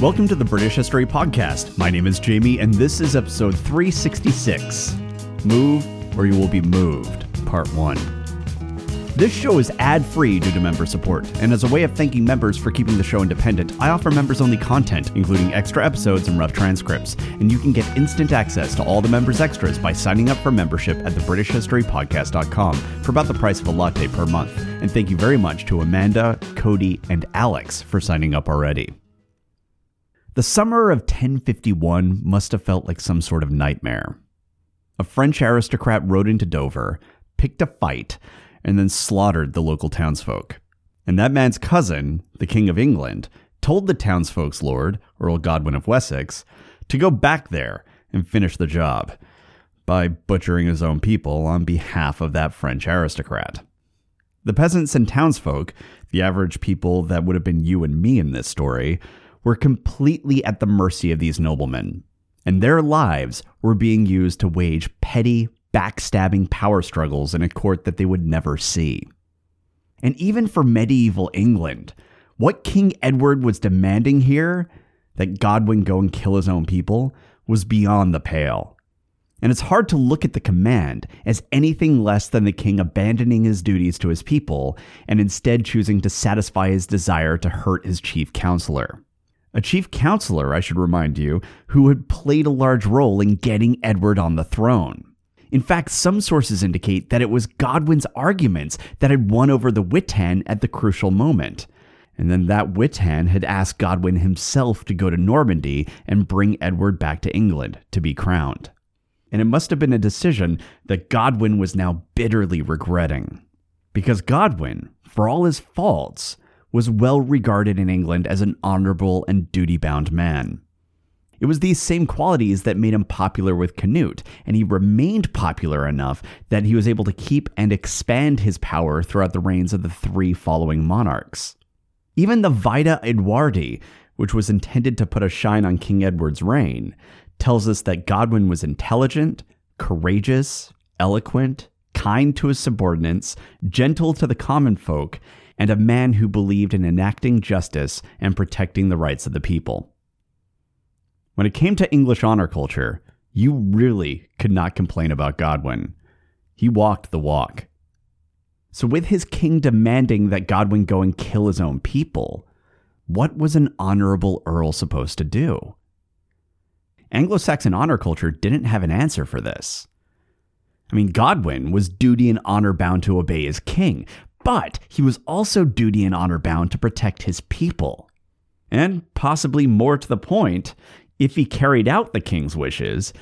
Welcome to the British History Podcast. My name is Jamie, and this is episode 366 Move or You Will Be Moved, Part 1. This show is ad free due to member support, and as a way of thanking members for keeping the show independent, I offer members only content, including extra episodes and rough transcripts. And you can get instant access to all the members' extras by signing up for membership at thebritishhistorypodcast.com for about the price of a latte per month. And thank you very much to Amanda, Cody, and Alex for signing up already. The summer of 1051 must have felt like some sort of nightmare. A French aristocrat rode into Dover, picked a fight, and then slaughtered the local townsfolk. And that man's cousin, the King of England, told the townsfolk's lord, Earl Godwin of Wessex, to go back there and finish the job by butchering his own people on behalf of that French aristocrat. The peasants and townsfolk, the average people that would have been you and me in this story, were completely at the mercy of these noblemen, and their lives were being used to wage petty, backstabbing power struggles in a court that they would never see. And even for medieval England, what King Edward was demanding here, that Godwin go and kill his own people, was beyond the pale. And it's hard to look at the command as anything less than the king abandoning his duties to his people and instead choosing to satisfy his desire to hurt his chief counselor a chief counselor, I should remind you, who had played a large role in getting Edward on the throne. In fact, some sources indicate that it was Godwin's arguments that had won over the Witan at the crucial moment. And then that Witan had asked Godwin himself to go to Normandy and bring Edward back to England to be crowned. And it must have been a decision that Godwin was now bitterly regretting. Because Godwin, for all his faults, was well regarded in England as an honorable and duty bound man. It was these same qualities that made him popular with Canute, and he remained popular enough that he was able to keep and expand his power throughout the reigns of the three following monarchs. Even the Vita Edwardi, which was intended to put a shine on King Edward's reign, tells us that Godwin was intelligent, courageous, eloquent, kind to his subordinates, gentle to the common folk, and a man who believed in enacting justice and protecting the rights of the people. When it came to English honor culture, you really could not complain about Godwin. He walked the walk. So, with his king demanding that Godwin go and kill his own people, what was an honorable earl supposed to do? Anglo Saxon honor culture didn't have an answer for this. I mean, Godwin was duty and honor bound to obey his king, but he was also duty and honor bound to protect his people. And possibly more to the point, if he carried out the king's wishes,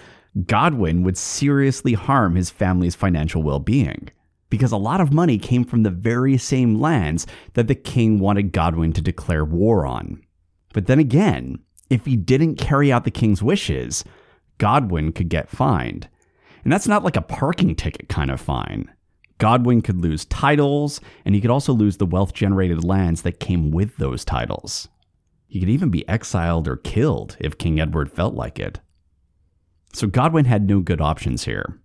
Godwin would seriously harm his family's financial well being, because a lot of money came from the very same lands that the king wanted Godwin to declare war on. But then again, if he didn't carry out the king's wishes, Godwin could get fined. And that's not like a parking ticket kind of fine. Godwin could lose titles, and he could also lose the wealth generated lands that came with those titles. He could even be exiled or killed if King Edward felt like it. So Godwin had no good options here.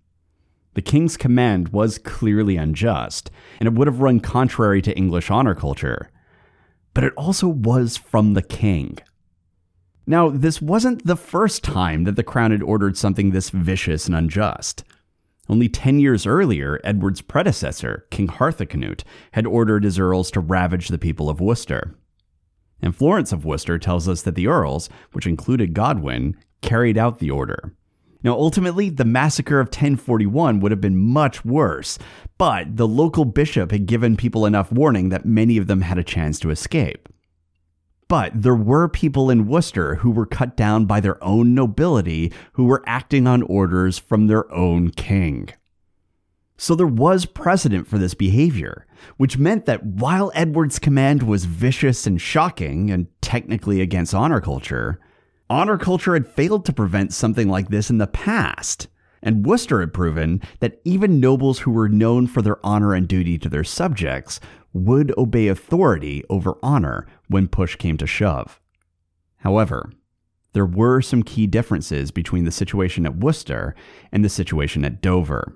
The king's command was clearly unjust, and it would have run contrary to English honor culture. But it also was from the king. Now, this wasn't the first time that the crown had ordered something this vicious and unjust. Only 10 years earlier, Edward's predecessor, King Harthacnut, had ordered his earls to ravage the people of Worcester. And Florence of Worcester tells us that the earls, which included Godwin, carried out the order. Now, ultimately, the massacre of 1041 would have been much worse, but the local bishop had given people enough warning that many of them had a chance to escape. But there were people in Worcester who were cut down by their own nobility who were acting on orders from their own king. So there was precedent for this behavior, which meant that while Edward's command was vicious and shocking and technically against honor culture, honor culture had failed to prevent something like this in the past. And Worcester had proven that even nobles who were known for their honor and duty to their subjects would obey authority over honor when push came to shove. However, there were some key differences between the situation at Worcester and the situation at Dover.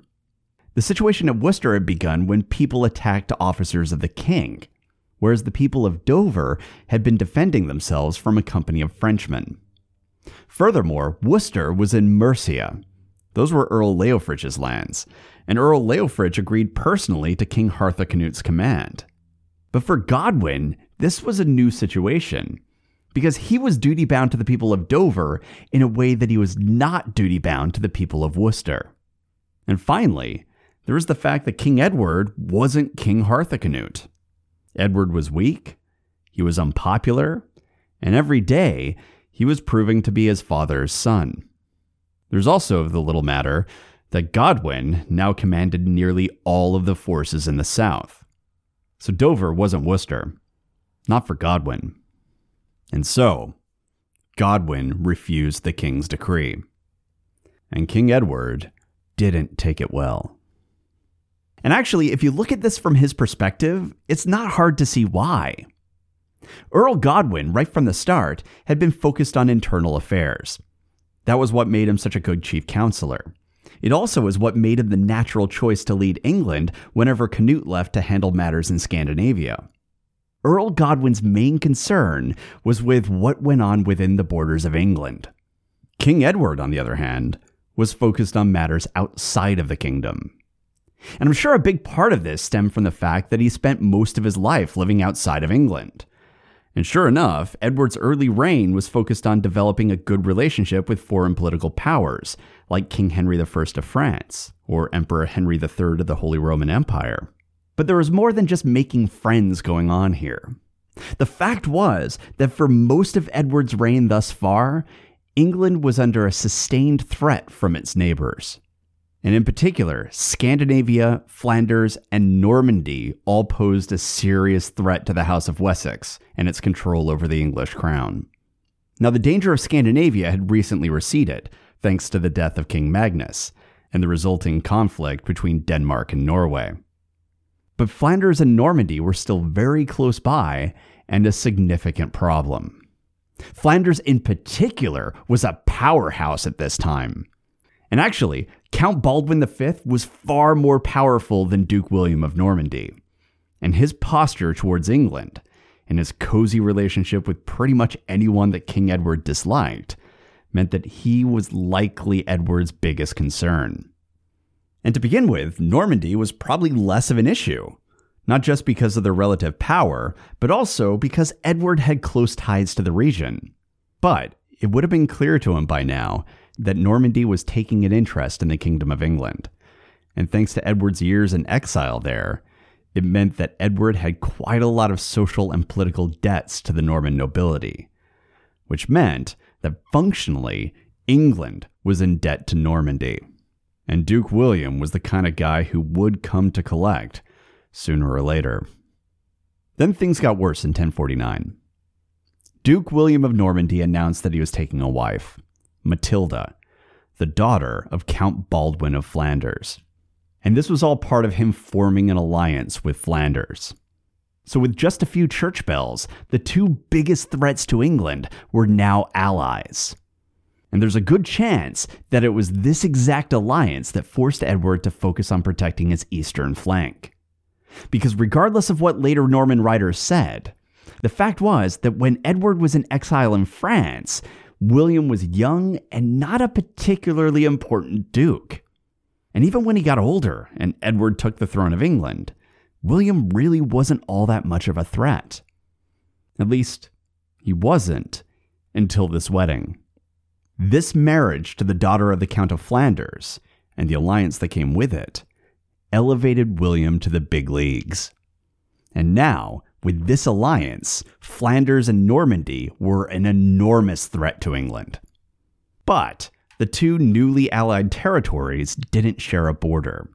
The situation at Worcester had begun when people attacked officers of the king. whereas the people of Dover had been defending themselves from a company of Frenchmen. Furthermore, Worcester was in Mercia. Those were Earl Leofric's lands, and Earl Leofric agreed personally to King Harthacnut's command. But for Godwin, this was a new situation because he was duty bound to the people of Dover in a way that he was not duty bound to the people of Worcester. And finally, there was the fact that King Edward wasn't King Harthacnut. Edward was weak, he was unpopular, and every day he was proving to be his father's son. There's also the little matter that Godwin now commanded nearly all of the forces in the south. So Dover wasn't Worcester, not for Godwin. And so, Godwin refused the king's decree. And King Edward didn't take it well. And actually, if you look at this from his perspective, it's not hard to see why. Earl Godwin, right from the start, had been focused on internal affairs. That was what made him such a good chief counselor. It also is what made him the natural choice to lead England whenever Canute left to handle matters in Scandinavia. Earl Godwin's main concern was with what went on within the borders of England. King Edward, on the other hand, was focused on matters outside of the kingdom. And I'm sure a big part of this stemmed from the fact that he spent most of his life living outside of England. And sure enough, Edward's early reign was focused on developing a good relationship with foreign political powers, like King Henry I of France, or Emperor Henry III of the Holy Roman Empire. But there was more than just making friends going on here. The fact was that for most of Edward's reign thus far, England was under a sustained threat from its neighbors. And in particular, Scandinavia, Flanders, and Normandy all posed a serious threat to the House of Wessex and its control over the English crown. Now, the danger of Scandinavia had recently receded, thanks to the death of King Magnus and the resulting conflict between Denmark and Norway. But Flanders and Normandy were still very close by and a significant problem. Flanders, in particular, was a powerhouse at this time. And actually, Count Baldwin V was far more powerful than Duke William of Normandy. And his posture towards England, and his cozy relationship with pretty much anyone that King Edward disliked, meant that he was likely Edward's biggest concern. And to begin with, Normandy was probably less of an issue, not just because of their relative power, but also because Edward had close ties to the region. But it would have been clear to him by now that Normandy was taking an interest in the Kingdom of England. And thanks to Edward's years in exile there, it meant that Edward had quite a lot of social and political debts to the Norman nobility, which meant that functionally, England was in debt to Normandy. And Duke William was the kind of guy who would come to collect sooner or later. Then things got worse in 1049. Duke William of Normandy announced that he was taking a wife, Matilda, the daughter of Count Baldwin of Flanders. And this was all part of him forming an alliance with Flanders. So, with just a few church bells, the two biggest threats to England were now allies. And there's a good chance that it was this exact alliance that forced Edward to focus on protecting his eastern flank. Because regardless of what later Norman writers said, the fact was that when Edward was in exile in France, William was young and not a particularly important duke. And even when he got older and Edward took the throne of England, William really wasn't all that much of a threat. At least, he wasn't until this wedding. This marriage to the daughter of the Count of Flanders, and the alliance that came with it, elevated William to the big leagues. And now, with this alliance, Flanders and Normandy were an enormous threat to England. But the two newly allied territories didn't share a border,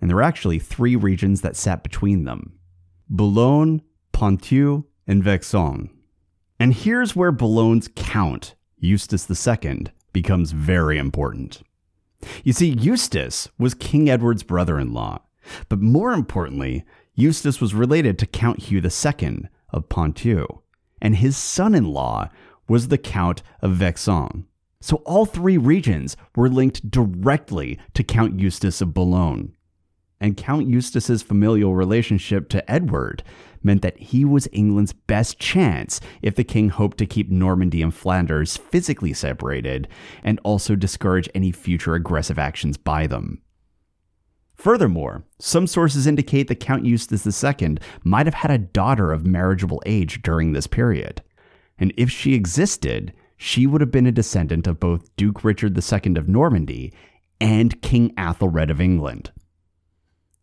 and there were actually three regions that sat between them Boulogne, Ponthieu, and Vexin. And here's where Boulogne's count, Eustace II, becomes very important. You see, Eustace was King Edward's brother in law, but more importantly, Eustace was related to Count Hugh II of Ponthieu, and his son in law was the Count of Vexin. So all three regions were linked directly to Count Eustace of Boulogne. and Count Eustace's familial relationship to Edward meant that he was England's best chance if the king hoped to keep Normandy and Flanders physically separated and also discourage any future aggressive actions by them. Furthermore, some sources indicate that Count Eustace II might have had a daughter of marriageable age during this period. And if she existed, she would have been a descendant of both Duke Richard II of Normandy and King Athelred of England.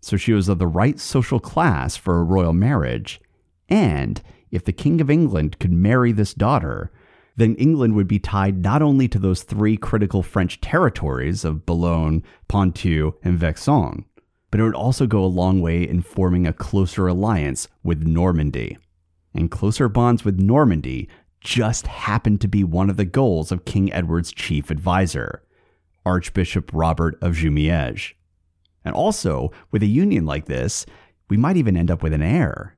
So she was of the right social class for a royal marriage, and if the King of England could marry this daughter, then England would be tied not only to those three critical French territories of Boulogne, Ponthieu, and Vexin, but it would also go a long way in forming a closer alliance with Normandy. And closer bonds with Normandy just happened to be one of the goals of King Edward's chief advisor, Archbishop Robert of Jumièges. And also, with a union like this, we might even end up with an heir.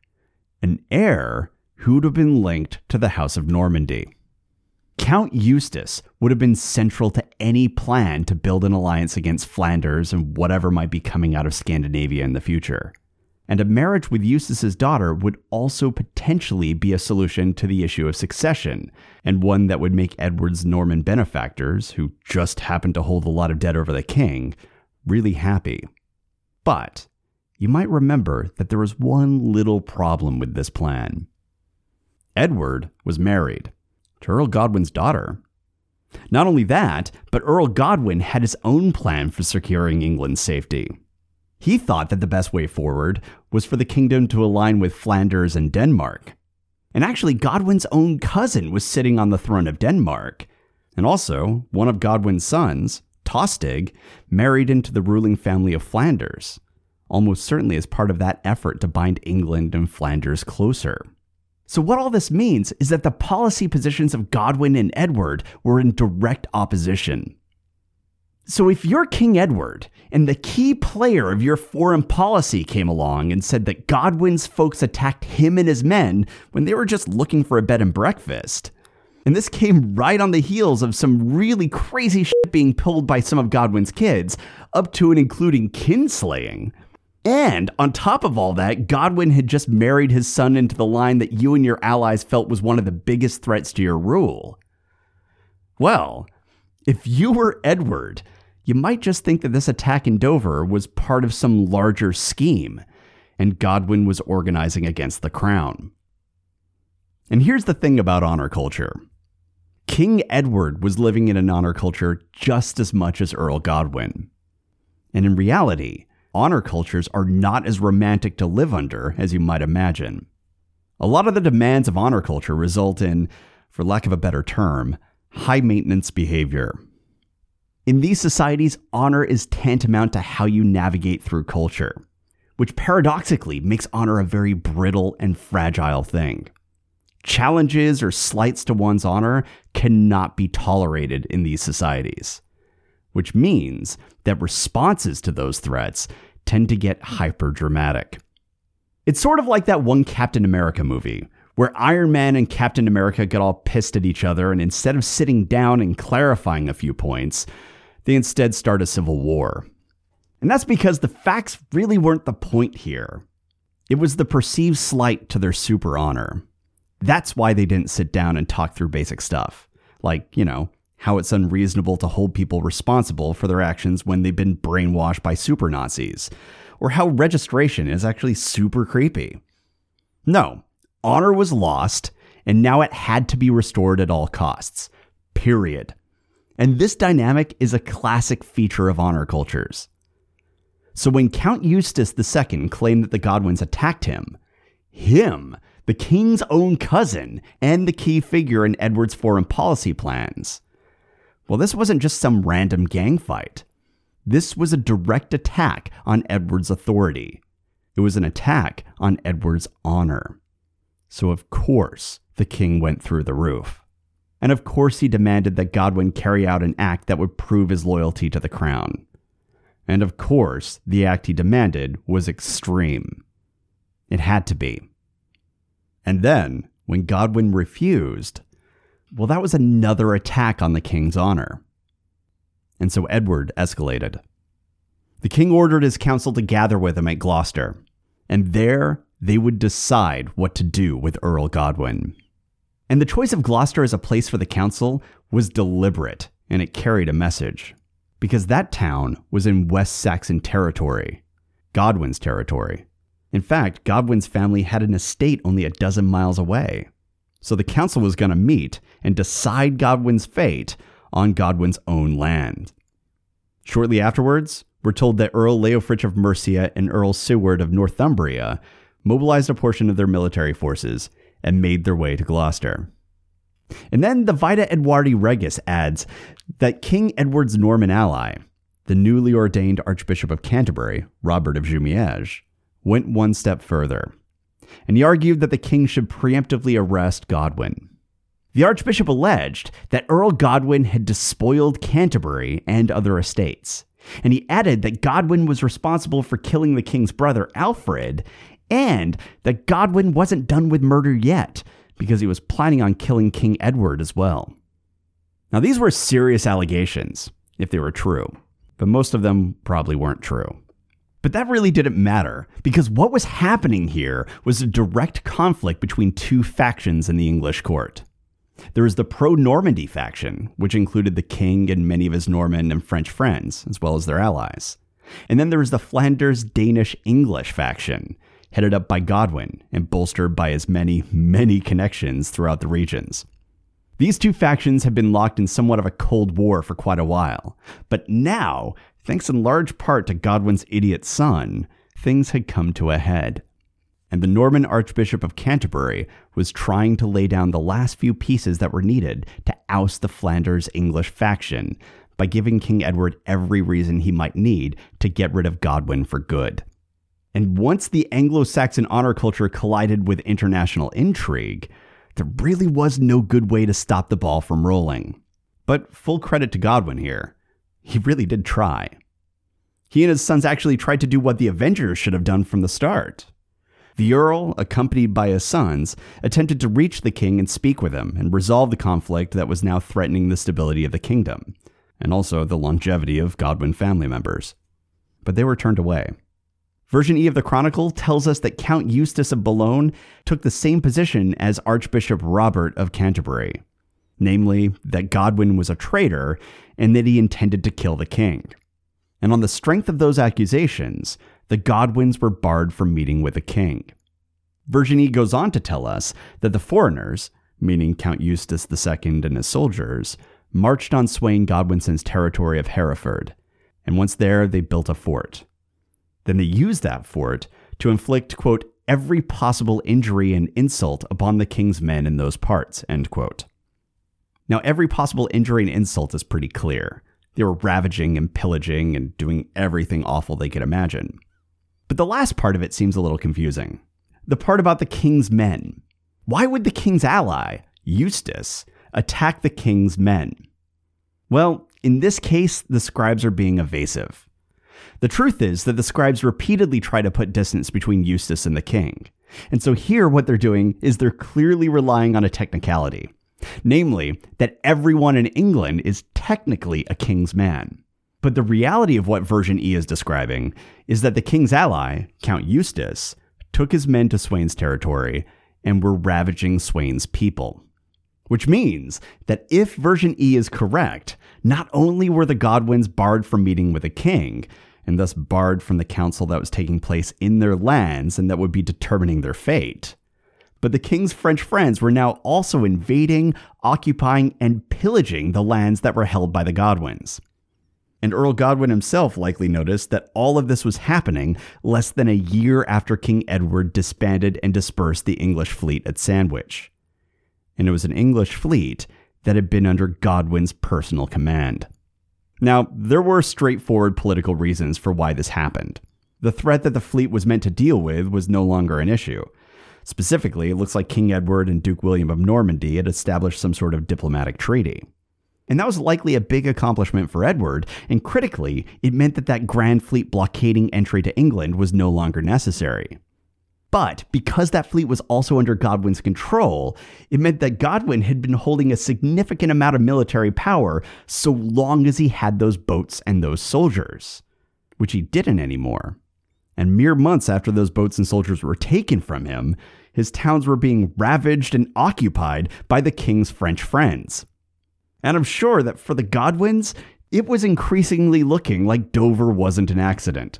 An heir who would have been linked to the House of Normandy. Count Eustace would have been central to any plan to build an alliance against Flanders and whatever might be coming out of Scandinavia in the future. And a marriage with Eustace's daughter would also potentially be a solution to the issue of succession, and one that would make Edward's Norman benefactors, who just happened to hold a lot of debt over the king, really happy. But you might remember that there was one little problem with this plan. Edward was married to Earl Godwin's daughter. Not only that, but Earl Godwin had his own plan for securing England's safety. He thought that the best way forward was for the kingdom to align with Flanders and Denmark. And actually, Godwin's own cousin was sitting on the throne of Denmark. And also, one of Godwin's sons, Tostig, married into the ruling family of Flanders, almost certainly as part of that effort to bind England and Flanders closer. So, what all this means is that the policy positions of Godwin and Edward were in direct opposition. So, if you're King Edward and the key player of your foreign policy came along and said that Godwin's folks attacked him and his men when they were just looking for a bed and breakfast, and this came right on the heels of some really crazy shit being pulled by some of Godwin's kids, up to and including kinslaying, and on top of all that, Godwin had just married his son into the line that you and your allies felt was one of the biggest threats to your rule. Well, if you were Edward, you might just think that this attack in Dover was part of some larger scheme, and Godwin was organizing against the crown. And here's the thing about honor culture King Edward was living in an honor culture just as much as Earl Godwin. And in reality, honor cultures are not as romantic to live under as you might imagine. A lot of the demands of honor culture result in, for lack of a better term, high maintenance behavior. In these societies, honor is tantamount to how you navigate through culture, which paradoxically makes honor a very brittle and fragile thing. Challenges or slights to one's honor cannot be tolerated in these societies which means that responses to those threats tend to get hyper dramatic. It's sort of like that one Captain America movie, where Iron Man and Captain America get all pissed at each other, and instead of sitting down and clarifying a few points, they instead start a civil war. And that's because the facts really weren't the point here. It was the perceived slight to their super honor. That's why they didn't sit down and talk through basic stuff. Like, you know, how it's unreasonable to hold people responsible for their actions when they've been brainwashed by super Nazis, or how registration is actually super creepy. No, honor was lost, and now it had to be restored at all costs. Period. And this dynamic is a classic feature of honor cultures. So when Count Eustace II claimed that the Godwins attacked him, him, the king's own cousin, and the key figure in Edward's foreign policy plans, well, this wasn't just some random gang fight. This was a direct attack on Edward's authority. It was an attack on Edward's honor. So, of course, the king went through the roof. And of course, he demanded that Godwin carry out an act that would prove his loyalty to the crown. And of course, the act he demanded was extreme. It had to be. And then, when Godwin refused, well, that was another attack on the king's honor. And so Edward escalated. The king ordered his council to gather with him at Gloucester, and there they would decide what to do with Earl Godwin. And the choice of Gloucester as a place for the council was deliberate, and it carried a message. Because that town was in West Saxon territory, Godwin's territory. In fact, Godwin's family had an estate only a dozen miles away. So the council was going to meet and decide Godwin's fate on Godwin's own land. Shortly afterwards, we're told that Earl Leofric of Mercia and Earl Siward of Northumbria mobilized a portion of their military forces and made their way to Gloucester. And then the Vita Edwardi Regis adds that King Edward's Norman ally, the newly ordained Archbishop of Canterbury, Robert of Jumièges, went one step further, and he argued that the king should preemptively arrest Godwin. The Archbishop alleged that Earl Godwin had despoiled Canterbury and other estates, and he added that Godwin was responsible for killing the king's brother Alfred, and that Godwin wasn't done with murder yet, because he was planning on killing King Edward as well. Now, these were serious allegations, if they were true, but most of them probably weren't true. But that really didn't matter, because what was happening here was a direct conflict between two factions in the English court. There was the pro Normandy faction, which included the king and many of his Norman and French friends, as well as their allies. And then there was the Flanders Danish English faction, headed up by Godwin and bolstered by his many, many connections throughout the regions. These two factions had been locked in somewhat of a cold war for quite a while, but now, thanks in large part to Godwin's idiot son, things had come to a head. And the Norman Archbishop of Canterbury was trying to lay down the last few pieces that were needed to oust the Flanders English faction by giving King Edward every reason he might need to get rid of Godwin for good. And once the Anglo Saxon honor culture collided with international intrigue, there really was no good way to stop the ball from rolling. But full credit to Godwin here. He really did try. He and his sons actually tried to do what the Avengers should have done from the start. The Earl, accompanied by his sons, attempted to reach the king and speak with him and resolve the conflict that was now threatening the stability of the kingdom, and also the longevity of Godwin family members. But they were turned away. Version E of the Chronicle tells us that Count Eustace of Boulogne took the same position as Archbishop Robert of Canterbury, namely, that Godwin was a traitor and that he intended to kill the king. And on the strength of those accusations, the Godwins were barred from meeting with the king. Version E goes on to tell us that the foreigners, meaning Count Eustace II and his soldiers, marched on Sweyn Godwinson's territory of Hereford, and once there they built a fort. Then they used that fort to inflict, quote, every possible injury and insult upon the king's men in those parts, end quote. Now, every possible injury and insult is pretty clear. They were ravaging and pillaging and doing everything awful they could imagine. But the last part of it seems a little confusing. The part about the king's men. Why would the king's ally, Eustace, attack the king's men? Well, in this case, the scribes are being evasive. The truth is that the scribes repeatedly try to put distance between Eustace and the king. And so here, what they're doing is they're clearly relying on a technicality. Namely, that everyone in England is technically a king's man. But the reality of what version E is describing is that the king's ally, Count Eustace, took his men to Sweyn's territory and were ravaging Sweyn's people. Which means that if version E is correct, not only were the Godwins barred from meeting with a king, and thus barred from the council that was taking place in their lands and that would be determining their fate. But the king's French friends were now also invading, occupying, and pillaging the lands that were held by the Godwins. And Earl Godwin himself likely noticed that all of this was happening less than a year after King Edward disbanded and dispersed the English fleet at Sandwich. And it was an English fleet that had been under Godwin's personal command. Now, there were straightforward political reasons for why this happened. The threat that the fleet was meant to deal with was no longer an issue. Specifically, it looks like King Edward and Duke William of Normandy had established some sort of diplomatic treaty. And that was likely a big accomplishment for Edward, and critically, it meant that that Grand Fleet blockading entry to England was no longer necessary. But because that fleet was also under Godwin's control, it meant that Godwin had been holding a significant amount of military power so long as he had those boats and those soldiers. which he didn't anymore. And mere months after those boats and soldiers were taken from him, his towns were being ravaged and occupied by the king's French friends. And I'm sure that for the Godwins, it was increasingly looking like Dover wasn't an accident.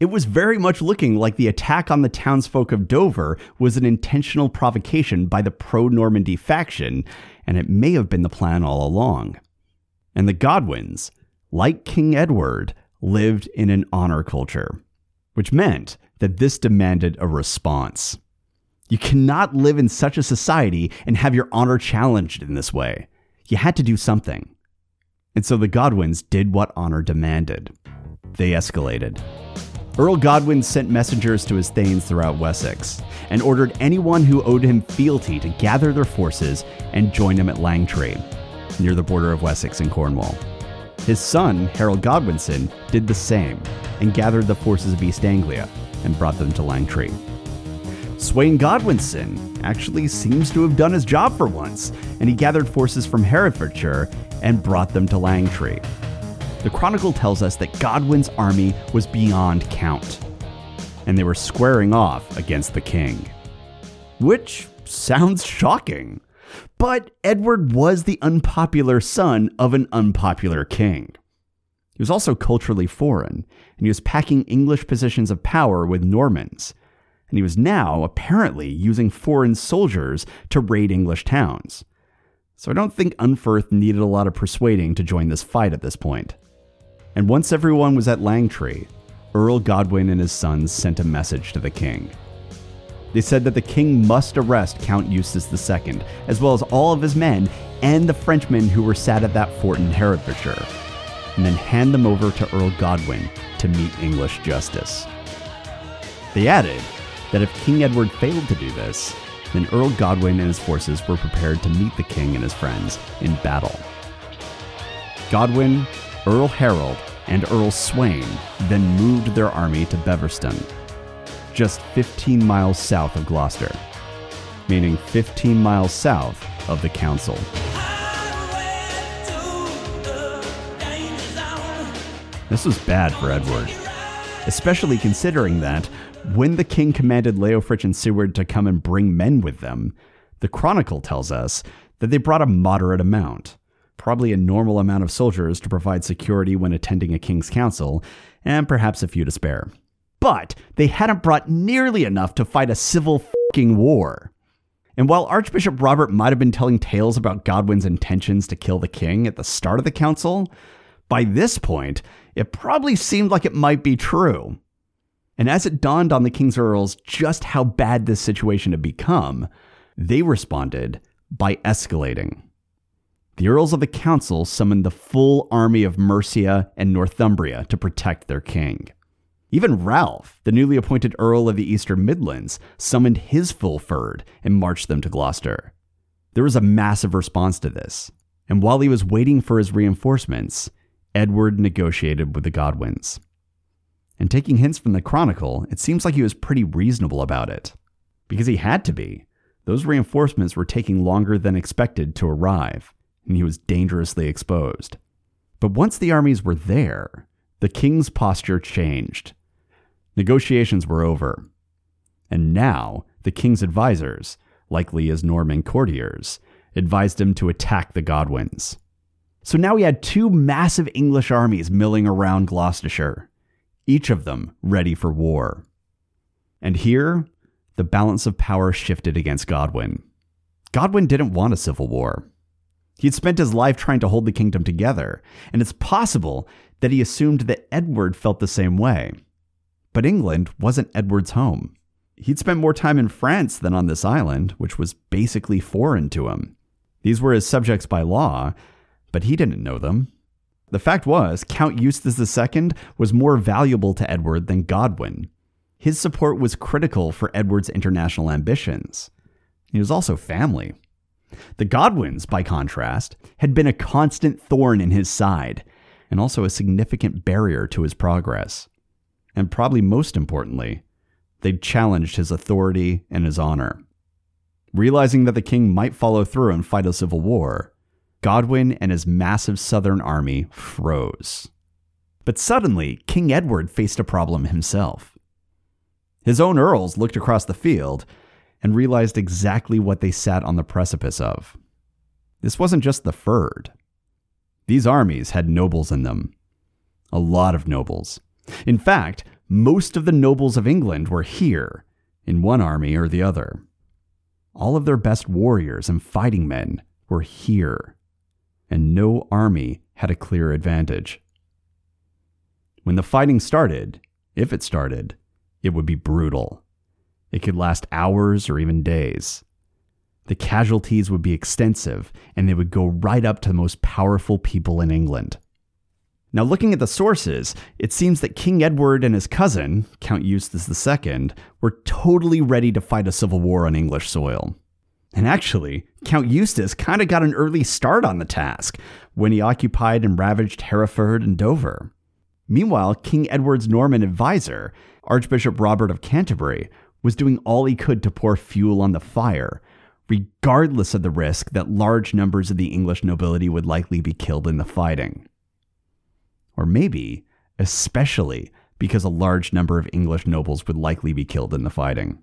It was very much looking like the attack on the townsfolk of Dover was an intentional provocation by the pro Normandy faction, and it may have been the plan all along. And the Godwins, like King Edward, lived in an honor culture, which meant that this demanded a response. You cannot live in such a society and have your honor challenged in this way. You had to do something. And so the Godwins did what honor demanded. They escalated. Earl Godwin sent messengers to his thanes throughout Wessex and ordered anyone who owed him fealty to gather their forces and join him at Langtree, near the border of Wessex and Cornwall. His son, Harold Godwinson, did the same and gathered the forces of East Anglia and brought them to Langtree. Sweyn Godwinson actually seems to have done his job for once, and he gathered forces from Herefordshire and brought them to Langtree. The Chronicle tells us that Godwin's army was beyond count, and they were squaring off against the king. Which sounds shocking, but Edward was the unpopular son of an unpopular king. He was also culturally foreign, and he was packing English positions of power with Normans. And he was now apparently using foreign soldiers to raid English towns. So I don't think Unferth needed a lot of persuading to join this fight at this point. And once everyone was at Langtree, Earl Godwin and his sons sent a message to the king. They said that the king must arrest Count Eustace II, as well as all of his men and the Frenchmen who were sat at that fort in Herefordshire, and then hand them over to Earl Godwin to meet English justice. They added that if King Edward failed to do this, then Earl Godwin and his forces were prepared to meet the king and his friends in battle. Godwin Earl Harold and Earl Sweyn then moved their army to Beverston, just 15 miles south of Gloucester, meaning 15 miles south of the council. This was bad for Edward, especially considering that when the king commanded Leofric and Siward to come and bring men with them, the Chronicle tells us that they brought a moderate amount probably a normal amount of soldiers to provide security when attending a king's council, and perhaps a few to spare. But they hadn't brought nearly enough to fight a civil fucking war. And while Archbishop Robert might have been telling tales about Godwin's intentions to kill the king at the start of the council, by this point, it probably seemed like it might be true. And as it dawned on the king's earls just how bad this situation had become, they responded by escalating the Earls of the Council summoned the full army of Mercia and Northumbria to protect their king. Even Ralph, the newly appointed Earl of the Eastern Midlands, summoned his full fyrd and marched them to Gloucester. There was a massive response to this, and while he was waiting for his reinforcements, Edward negotiated with the Godwins. And taking hints from the Chronicle, it seems like he was pretty reasonable about it. Because he had to be. Those reinforcements were taking longer than expected to arrive and he was dangerously exposed. But once the armies were there, the king's posture changed. Negotiations were over. And now, the king's advisors, likely as Norman courtiers, advised him to attack the Godwins. So now he had two massive English armies milling around Gloucestershire, each of them ready for war. And here, the balance of power shifted against Godwin. Godwin didn't want a civil war. He had spent his life trying to hold the kingdom together, and it's possible that he assumed that Edward felt the same way. But England wasn't Edward's home. He'd spent more time in France than on this island, which was basically foreign to him. These were his subjects by law, but he didn't know them. The fact was, Count Eustace II was more valuable to Edward than Godwin. His support was critical for Edward's international ambitions. He was also family. The Godwins, by contrast, had been a constant thorn in his side and also a significant barrier to his progress. And probably most importantly, they'd challenged his authority and his honor. Realizing that the king might follow through and fight a civil war, Godwin and his massive southern army froze. But suddenly, King Edward faced a problem himself. His own earls looked across the field and realized exactly what they sat on the precipice of. This wasn't just the Fyrd. These armies had nobles in them. A lot of nobles. In fact, most of the nobles of England were here, in one army or the other. All of their best warriors and fighting men were here, and no army had a clear advantage. When the fighting started, if it started, it would be brutal. It could last hours or even days. The casualties would be extensive, and they would go right up to the most powerful people in England. Now, looking at the sources, it seems that King Edward and his cousin, Count Eustace II, were totally ready to fight a civil war on English soil. And actually, Count Eustace kind of got an early start on the task when he occupied and ravaged Hereford and Dover. Meanwhile, King Edward's Norman advisor, Archbishop Robert of Canterbury, was doing all he could to pour fuel on the fire, regardless of the risk that large numbers of the English nobility would likely be killed in the fighting. Or maybe, especially, because a large number of English nobles would likely be killed in the fighting.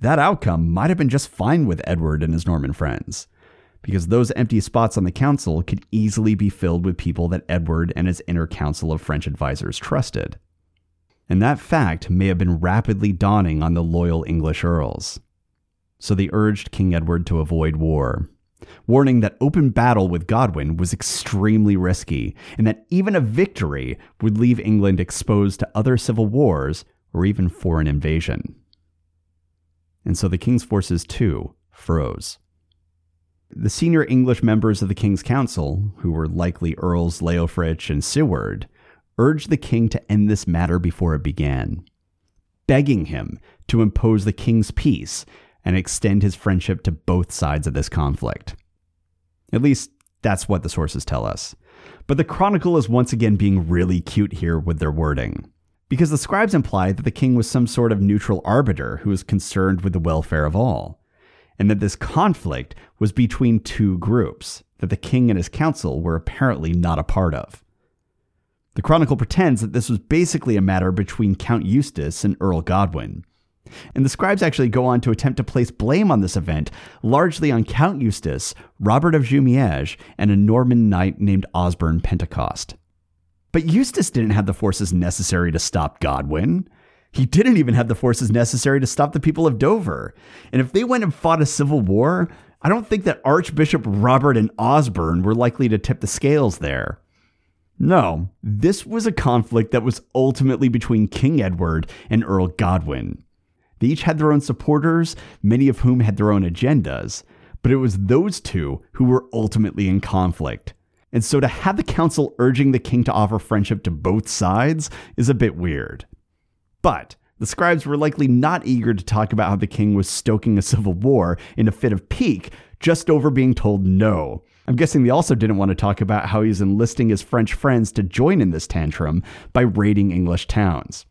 That outcome might have been just fine with Edward and his Norman friends, because those empty spots on the council could easily be filled with people that Edward and his inner council of French advisors trusted. And that fact may have been rapidly dawning on the loyal English earls. So they urged King Edward to avoid war, warning that open battle with Godwin was extremely risky, and that even a victory would leave England exposed to other civil wars or even foreign invasion. And so the king's forces, too, froze. The senior English members of the King's Council, who were likely Earls Leofric and Siward, urged the king to end this matter before it began, begging him to impose the king's peace and extend his friendship to both sides of this conflict. At least, that's what the sources tell us. But the Chronicle is once again being really cute here with their wording, because the scribes imply that the king was some sort of neutral arbiter who was concerned with the welfare of all, and that this conflict was between two groups that the king and his council were apparently not a part of. The Chronicle pretends that this was basically a matter between Count Eustace and Earl Godwin. And the scribes actually go on to attempt to place blame on this event largely on Count Eustace, Robert of Jumièges, and a Norman knight named Osbern Pentecost. But Eustace didn't have the forces necessary to stop Godwin. He didn't even have the forces necessary to stop the people of Dover. And if they went and fought a civil war, I don't think that Archbishop Robert and Osbern were likely to tip the scales there. No, this was a conflict that was ultimately between King Edward and Earl Godwin. They each had their own supporters, many of whom had their own agendas, but it was those two who were ultimately in conflict. And so to have the council urging the king to offer friendship to both sides is a bit weird. But the scribes were likely not eager to talk about how the king was stoking a civil war in a fit of pique just over being told no, I'm guessing they also didn't want to talk about how he's enlisting his French friends to join in this tantrum by raiding English towns.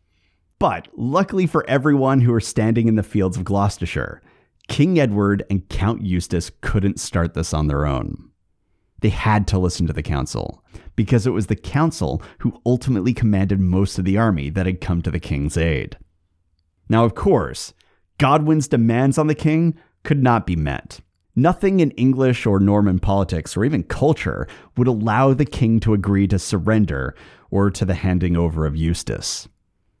But luckily for everyone who are standing in the fields of Gloucestershire, King Edward and Count Eustace couldn't start this on their own. They had to listen to the council, because it was the council who ultimately commanded most of the army that had come to the king's aid. Now, of course, Godwin's demands on the king could not be met. Nothing in English or Norman politics or even culture would allow the king to agree to surrender or to the handing over of Eustace.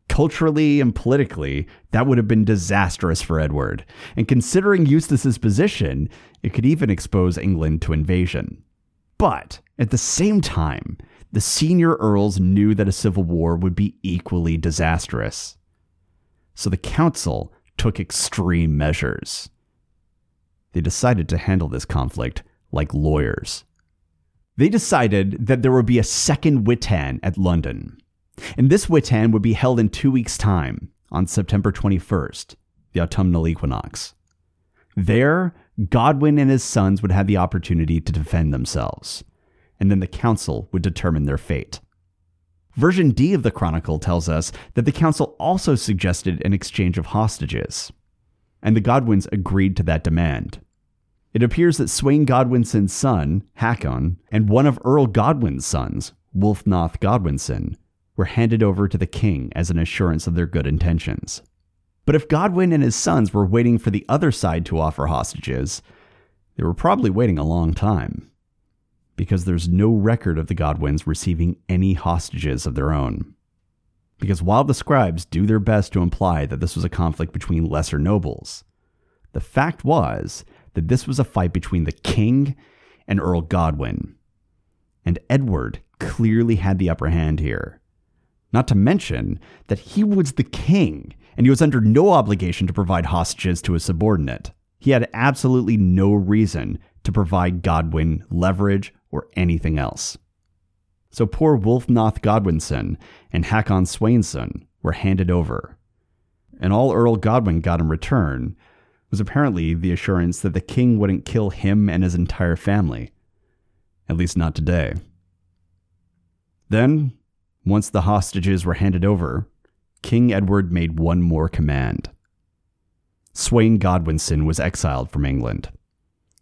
Culturally and politically, that would have been disastrous for Edward, and considering Eustace's position, it could even expose England to invasion. But at the same time, the senior earls knew that a civil war would be equally disastrous. So the council took extreme measures they decided to handle this conflict like lawyers. They decided that there would be a second Witan at London. And this Witan would be held in two weeks' time, on September 21st, the autumnal equinox. There, Godwin and his sons would have the opportunity to defend themselves, and then the council would determine their fate. Version D of the Chronicle tells us that the council also suggested an exchange of hostages and the Godwins agreed to that demand. It appears that Sweyn Godwinson's son, Hakon, and one of Earl Godwin's sons, Wulfnoth Godwinson, were handed over to the king as an assurance of their good intentions. But if Godwin and his sons were waiting for the other side to offer hostages, they were probably waiting a long time. Because there's no record of the Godwins receiving any hostages of their own. Because while the scribes do their best to imply that this was a conflict between lesser nobles, the fact was that this was a fight between the king and Earl Godwin. And Edward clearly had the upper hand here. Not to mention that he was the king and he was under no obligation to provide hostages to a subordinate. He had absolutely no reason to provide Godwin leverage or anything else. So poor Wulfnoth Godwinson and Hakon Sweynson were handed over. And all Earl Godwin got in return was apparently the assurance that the king wouldn't kill him and his entire family. At least not today. Then, once the hostages were handed over, King Edward made one more command. Sweyn Godwinson was exiled from England.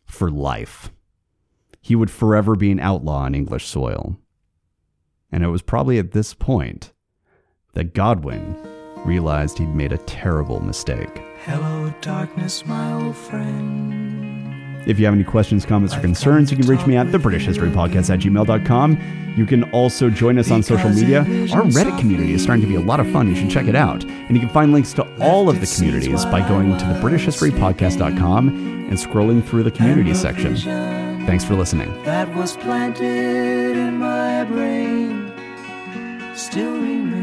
For life. He would forever be an outlaw on English soil. And it was probably at this point that Godwin realized he'd made a terrible mistake. Hello, darkness, my old friend. If you have any questions, comments, or concerns, you can reach me at the British History Podcast at gmail.com. You can also join us on social media. Our Reddit community is starting to be a lot of fun. You should check it out. And you can find links to all of the communities by going to the BritishHistoryPodcast.com and scrolling through the community section. Thanks for listening. That was planted in my brain still remains